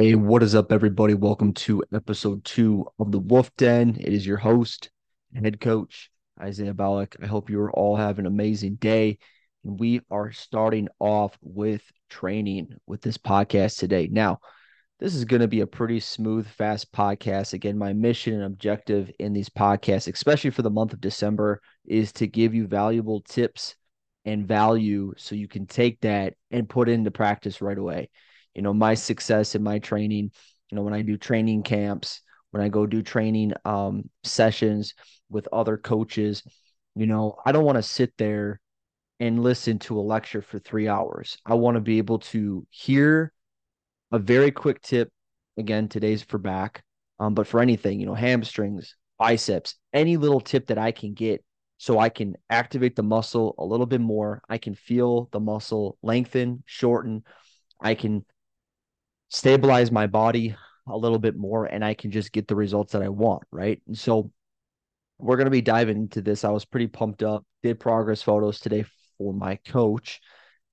Hey, what is up, everybody? Welcome to episode two of the Wolf Den. It is your host, head coach, Isaiah Ballack. I hope you are all having an amazing day. And we are starting off with training with this podcast today. Now, this is going to be a pretty smooth, fast podcast. Again, my mission and objective in these podcasts, especially for the month of December, is to give you valuable tips and value so you can take that and put it into practice right away you know my success in my training you know when i do training camps when i go do training um, sessions with other coaches you know i don't want to sit there and listen to a lecture for three hours. I want to be able to hear a very quick tip. Again today's for back um, but for anything you know hamstrings biceps any little tip that i can get so i can activate the muscle a little bit more. I can feel the muscle lengthen shorten. I can stabilize my body a little bit more and I can just get the results that I want, right? And so we're going to be diving into this. I was pretty pumped up, did progress photos today for my coach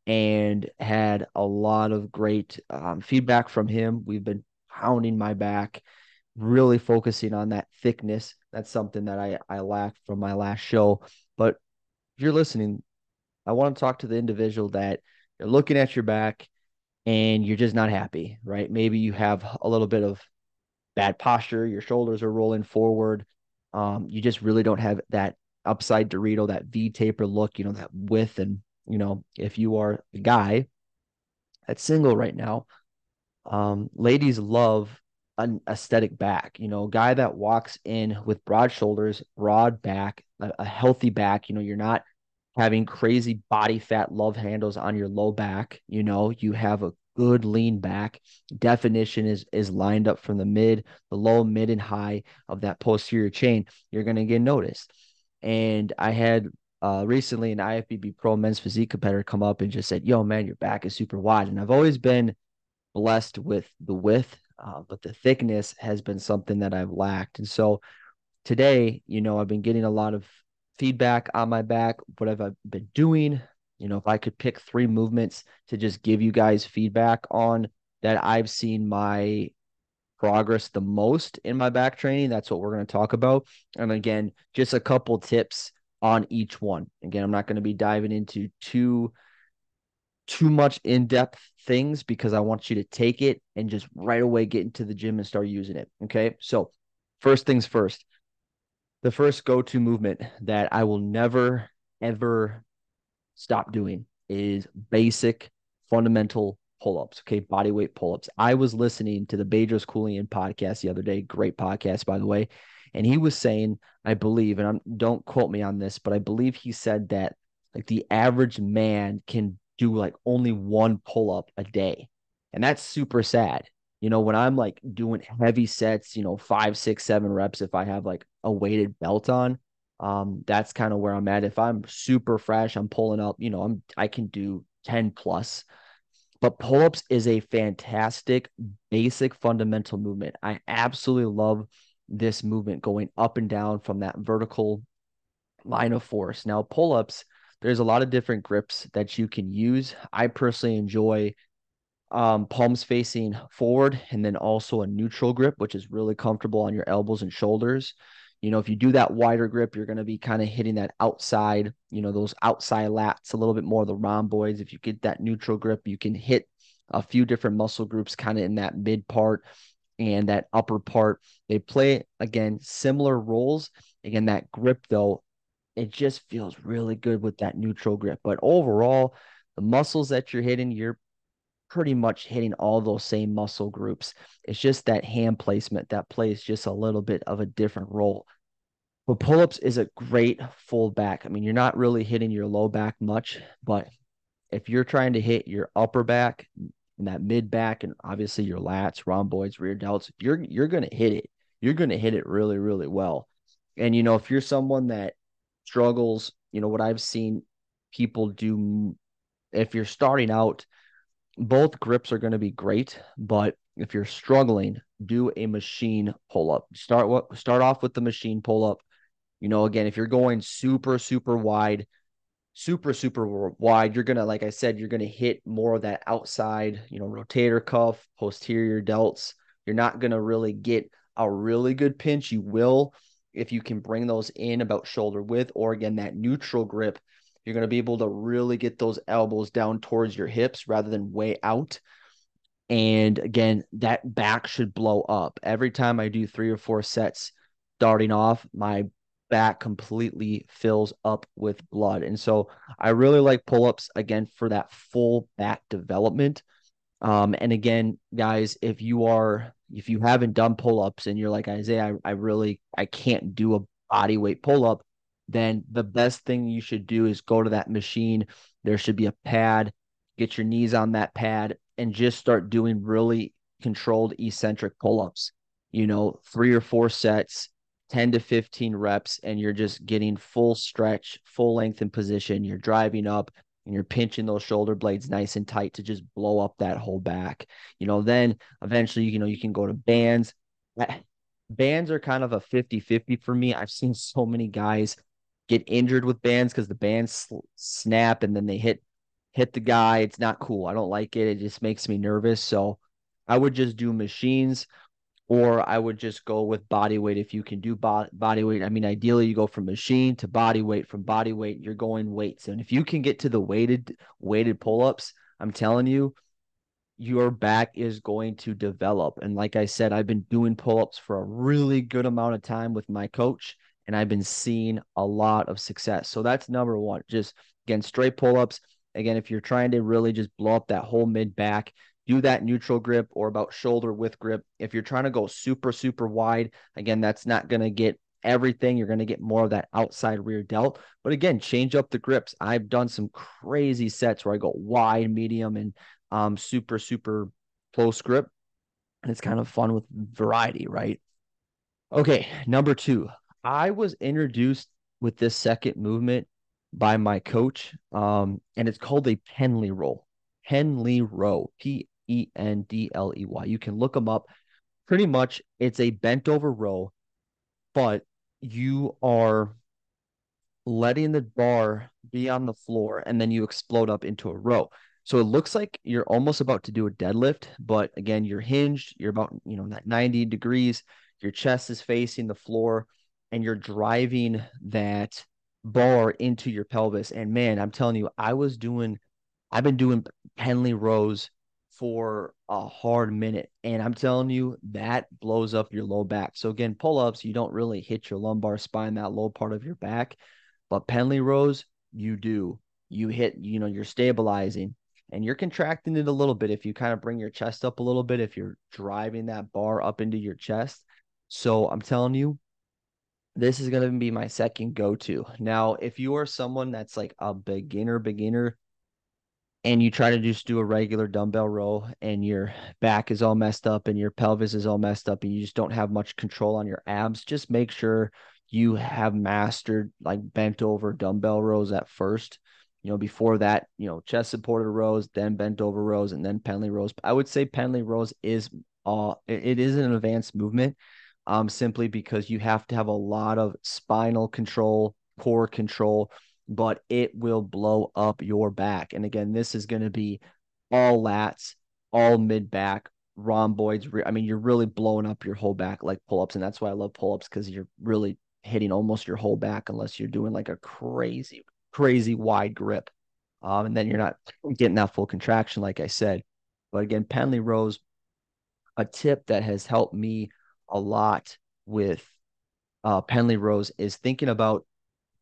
and had a lot of great um, feedback from him. We've been pounding my back, really focusing on that thickness. That's something that I, I lacked from my last show. But if you're listening, I want to talk to the individual that you're looking at your back and you're just not happy, right? Maybe you have a little bit of bad posture, your shoulders are rolling forward. Um, you just really don't have that upside Dorito, that V taper look, you know, that width. And, you know, if you are a guy that's single right now, um, ladies love an aesthetic back, you know, a guy that walks in with broad shoulders, broad back, a, a healthy back, you know, you're not having crazy body fat love handles on your low back. You know, you have a good lean back. Definition is is lined up from the mid, the low, mid, and high of that posterior chain. You're going to get noticed. And I had uh, recently an IFBB Pro men's physique competitor come up and just said, "Yo, man, your back is super wide." And I've always been blessed with the width, uh, but the thickness has been something that I've lacked. And so today, you know, I've been getting a lot of feedback on my back, what have I been doing? You know, if I could pick three movements to just give you guys feedback on that I've seen my progress the most in my back training, that's what we're going to talk about. And again, just a couple tips on each one. Again, I'm not going to be diving into too too much in-depth things because I want you to take it and just right away get into the gym and start using it. Okay? So, first things first the first go to movement that I will never, ever stop doing is basic fundamental pull ups. Okay. Body weight pull ups. I was listening to the Bedros Keuilian podcast the other day. Great podcast, by the way. And he was saying, I believe, and I'm, don't quote me on this, but I believe he said that like the average man can do like only one pull up a day. And that's super sad you know, when I'm like doing heavy sets, you know, five, six, seven reps, if I have like a weighted belt on, um, that's kind of where I'm at. If I'm super fresh, I'm pulling up, you know, I'm I can do 10 plus. But pull-ups is a fantastic basic fundamental movement. I absolutely love this movement going up and down from that vertical line of force. Now, pull-ups, there's a lot of different grips that you can use. I personally enjoy um, palms facing forward, and then also a neutral grip, which is really comfortable on your elbows and shoulders. You know, if you do that wider grip, you're going to be kind of hitting that outside, you know, those outside lats a little bit more, the rhomboids. If you get that neutral grip, you can hit a few different muscle groups kind of in that mid part and that upper part. They play, again, similar roles. Again, that grip, though, it just feels really good with that neutral grip. But overall, the muscles that you're hitting, you're pretty much hitting all those same muscle groups. It's just that hand placement that plays just a little bit of a different role. But pull ups is a great full back. I mean, you're not really hitting your low back much, but if you're trying to hit your upper back and that mid back, and obviously your lats, rhomboids, rear delts, you're you're gonna hit it. You're gonna hit it really, really well. And you know, if you're someone that struggles, you know what I've seen people do. If you're starting out both grips are going to be great, but if you're struggling, do a machine pull up. Start what start off with the machine pull up. You know, again, if you're going super super wide, super, super wide, you're going to, like I said, you're going to hit more of that outside, you know, rotator cuff, posterior delts. You're not going to really get a really good pinch. You will if you can bring those in about shoulder width or again, that neutral grip. You're going to be able to really get those elbows down towards your hips rather than way out. And again, that back should blow up. Every time I do three or four sets starting off, my back completely fills up with blood. And so I really like pull ups again for that full back development. Um, and again, guys, if you are, if you haven't done pull ups and you're like Isaiah, I, I really, I can't do a body weight pull up, then the best thing you should do is go to that machine. There should be a pad, get your knees on that pad, and just start doing really controlled eccentric pull ups. You know, three or four sets, 10 to 15 reps, and you're just getting full stretch, full length in position. You're driving up and you're pinching those shoulder blades nice and tight to just blow up that whole back. You know, then eventually, you know, you can go to bands. Bands are kind of a 50 50 for me. I've seen so many guys get injured with bands because the bands snap and then they hit hit the guy. It's not cool. I don't like it. It just makes me nervous. So I would just do machines or I would just go with body weight if you can do bo- body weight. I mean, ideally, you go from machine to body weight. From body weight, you're going weights. And if you can get to the weighted weighted pull ups, I'm telling you, your back is going to develop. And like I said, I've been doing pull ups for a really good amount of time with my coach, and I've been seeing a lot of success. So that's number one. Just again, straight pull ups. Again, if you're trying to really just blow up that whole mid back, do that neutral grip or about shoulder width grip. If you're trying to go super, super wide, again, that's not going to get everything. You're going to get more of that outside rear delt. But again, change up the grips. I've done some crazy sets where I go wide, medium, and um, super, super close grip. And it's kind of fun with variety, right? Okay, number two, I was introduced with this second movement by my coach, um, and it's called a Pendley roll. Pendley row, P E N D L E Y. You can look them up. Pretty much, it's a bent over row, but you are letting the bar be on the floor and then you explode up into a row. So it looks like you're almost about to do a deadlift, but again, you're hinged, you're about, you know, that 90 degrees, your chest is facing the floor and you're driving that bar into your pelvis. And man, I'm telling you, I was doing, I've been doing Pendley rows for a hard minute. And I'm telling you, that blows up your low back. So again, pull-ups, you don't really hit your lumbar spine, that low part of your back. But Pendlay rows, you do. You hit, you know, you're stabilizing and you're contracting it a little bit if you kind of bring your chest up a little bit, if you're driving that bar up into your chest. So I'm telling you, this is going to be my second go to. Now, if you are someone that's like a beginner, beginner, and you try to just do a regular dumbbell row and your back is all messed up and your pelvis is all messed up and you just don't have much control on your abs, just make sure you have mastered like bent over dumbbell rows at first you know, before that, you know, chest supported rows, then bent over rows, and then Pendlay rows. I would say Pendlay rows is uh it is an advanced movement, um, simply because you have to have a lot of spinal control, core control, but it will blow up your back. And again, this is going to be all lats, all mid back, rhomboids. I mean, you're really blowing up your whole back like pull ups, and that's why I love pull ups because you're really hitting almost your whole back unless you're doing like a crazy crazy wide grip. Um, and then you're not getting that full contraction, like I said. But again, Pendlay rows, a tip that has helped me a lot with uh, Pendley rows is thinking about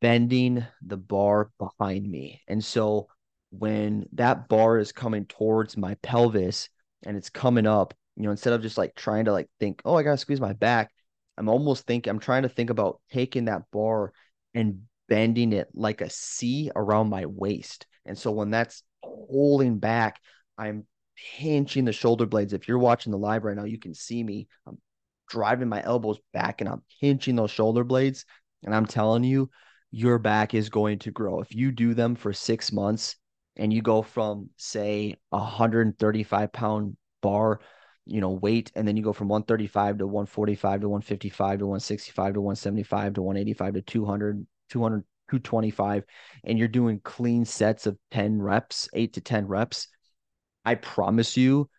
bending the bar behind me. And so when that bar is coming towards my pelvis and it's coming up, you know, instead of just like trying to like think, oh, I gotta squeeze my back, I'm almost thinking, I'm trying to think about taking that bar and bending it like a C around my waist. And so when that's holding back, I'm pinching the shoulder blades. If you're watching the live right now, you can see me. I'm driving my elbows back and I'm pinching those shoulder blades. And I'm telling you, your back is going to grow. If you do them for six months and you go from, say, a 135 pound bar, you know, weight, and then you go from 135 to 145 to 155 to 165 to 175 to 185 to 200 200, 225 and you're doing clean sets of 10 reps, eight to 10 reps, I promise you,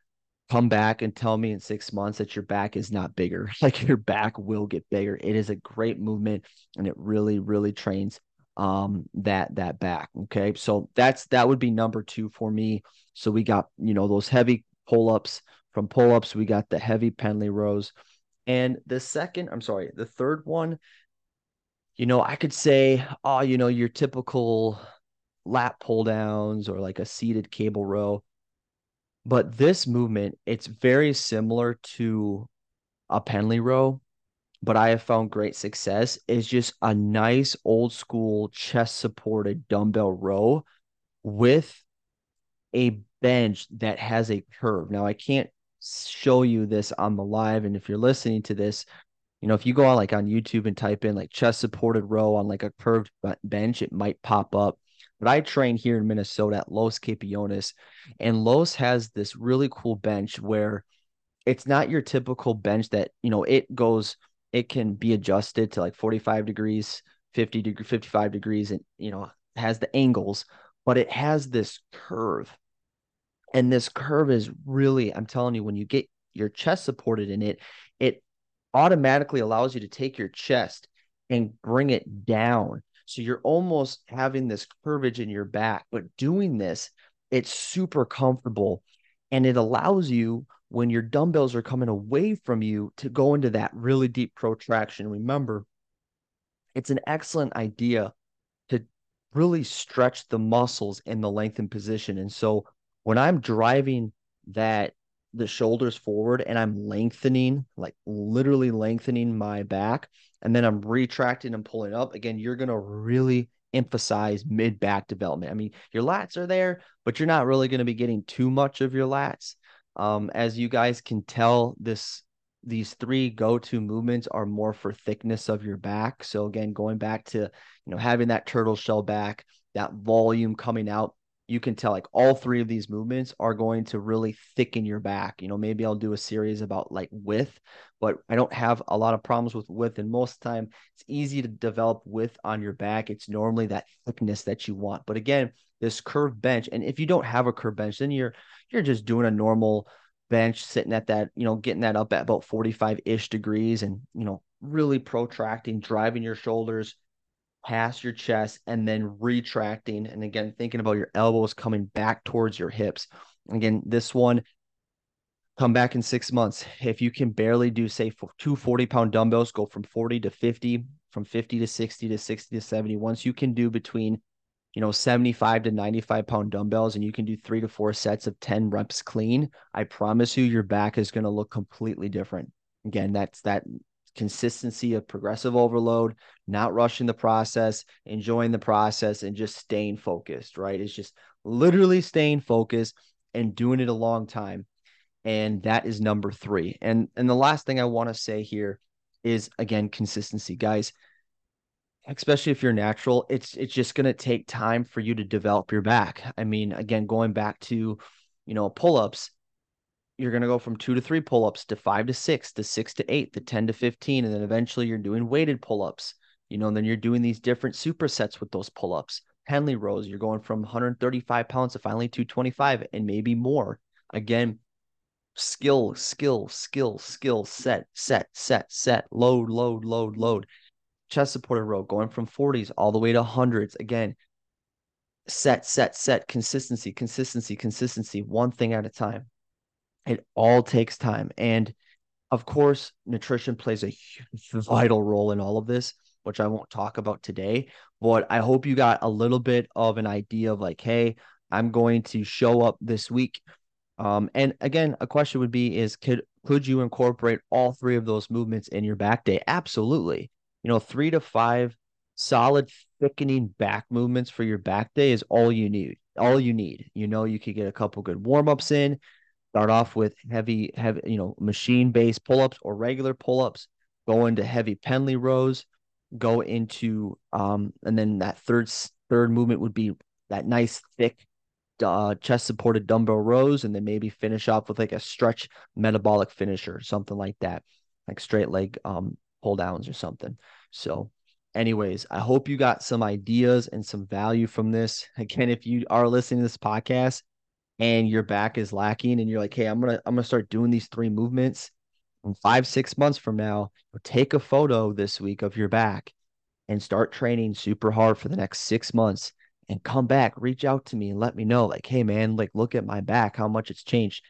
come back and tell me in six months that your back is not bigger. Like your back will get bigger. It is a great movement and it really, really trains um that that back. Okay. So that's that would be number two for me. So we got, you know, those heavy pull-ups. From pull-ups, we got the heavy Pendlay rows. And the second, I'm sorry, the third one, you know, I could say, oh, you know, your typical lat pull downs or like a seated cable row. But this movement, it's very similar to a Pendlay row, but I have found great success is just a nice old school chest supported dumbbell row with a bench that has a curve. Now I can't show you this on the live and if you're listening to this, you know, if you go on like on YouTube and type in like chest supported row on like a curved bench, it might pop up. But I train here in Minnesota at Los Campeones, and Los has this really cool bench where it's not your typical bench that, you know, it goes, it can be adjusted to like 45 degrees, 50 degree, 55 degrees, and, you know, has the angles, but it has this curve. And this curve is really, I'm telling you, when you get your chest supported in it, it automatically allows you to take your chest and bring it down. So you're almost having this curvage in your back, but doing this, it's super comfortable and it allows you when your dumbbells are coming away from you to go into that really deep protraction. Remember, it's an excellent idea to really stretch the muscles in the lengthened position. And so when I'm driving that the shoulders forward and I'm lengthening, like literally lengthening my back, and then I'm retracting and pulling up, again, you're going to really emphasize mid back development. I mean, your lats are there, but you're not really going to be getting too much of your lats. Um, as you guys can tell, this these three go-to movements are more for thickness of your back. So again, going back to you know having that turtle shell back, that volume coming out, you can tell like all three of these movements are going to really thicken your back. You know, maybe I'll do a series about like width, but I don't have a lot of problems with width. And most of the time, it's easy to develop width on your back. It's normally that thickness that you want. But again, this curved bench, and if you don't have a curved bench, then you're you're just doing a normal bench, sitting at that, you know, getting that up at about 45 ish degrees, and you know, really protracting, driving your shoulders past your chest and then retracting. And again, thinking about your elbows coming back towards your hips. Again, this one, come back in six months. If you can barely do, say, two 40 pound dumbbells, go from 40 to 50, from 50 to 60 to 60 to 70. Once you can do between, you know, 75 to 95 pound dumbbells and you can do three to four sets of 10 reps clean, I promise you, your back is going to look completely different. Again, that's that consistency of progressive overload, not rushing the process, enjoying the process, and just staying focused, right? It's just literally staying focused and doing it a long time. And that is number three. And and the last thing I want to say here is again consistency, guys. Especially if you're natural, it's it's just gonna take time for you to develop your back. I mean, again, going back to you know pull-ups, you're going to go from two to three pull ups to five to six to six to eight to 10 to 15. And then eventually you're doing weighted pull ups, you know, and then you're doing these different supersets with those pull ups. Pendlay rows, you're going from 135 pounds to finally 225 and maybe more. Again, skill, skill, skill, skill, set, set, set, set, load, load, load, load. Chest supported row going from 40s all the way to hundreds. Again, set, set, set, consistency, consistency, consistency, one thing at a time. It all takes time. And of course, nutrition plays a vital role in all of this, which I won't talk about today. But I hope you got a little bit of an idea of like, hey, I'm going to show up this week. Um, and again, a question would be is could could you incorporate all three of those movements in your back day? Absolutely. You know, three to five solid thickening back movements for your back day is all you need. All you need. You know, you could get a couple good warm-ups in. Start off with heavy, heavy, you know, machine based pull ups or regular pull ups, go into heavy Pendlay rows, go into, um, and then that third, third movement would be that nice thick uh, chest supported dumbbell rows, and then maybe finish off with like a stretch metabolic finisher, something like that, like straight leg um, pull downs or something. So, anyways, I hope you got some ideas and some value from this. Again, if you are listening to this podcast and your back is lacking and you're like, hey, I'm gonna I'm gonna start doing these three movements. And five, six months from now, take a photo this week of your back and start training super hard for the next six months and come back, reach out to me and let me know, like, hey man, like look at my back, how much it's changed.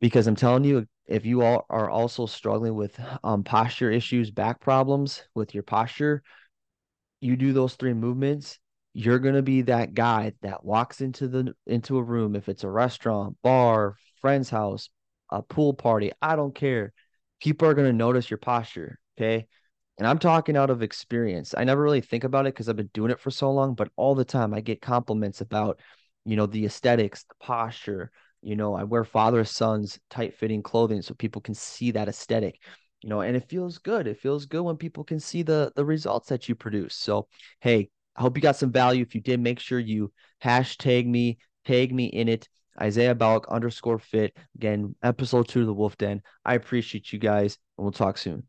Because I'm telling you, if you all are also struggling with um, posture issues, back problems with your posture, you do those three movements, you're gonna be that guy that walks into the into a room, if it's a restaurant, bar, friend's house, a pool party, I don't care. People are gonna notice your posture. Okay. And I'm talking out of experience. I never really think about it because I've been doing it for so long, but all the time I get compliments about, you know, the aesthetics, the posture. You know, I wear father sons tight fitting clothing so people can see that aesthetic. You know, and it feels good. It feels good when people can see the the results that you produce. So, hey, I hope you got some value. If you did, make sure you hashtag me, tag me in it. Isaiah Balak underscore fit. Again, episode two of the Wolf Den. I appreciate you guys, and we'll talk soon.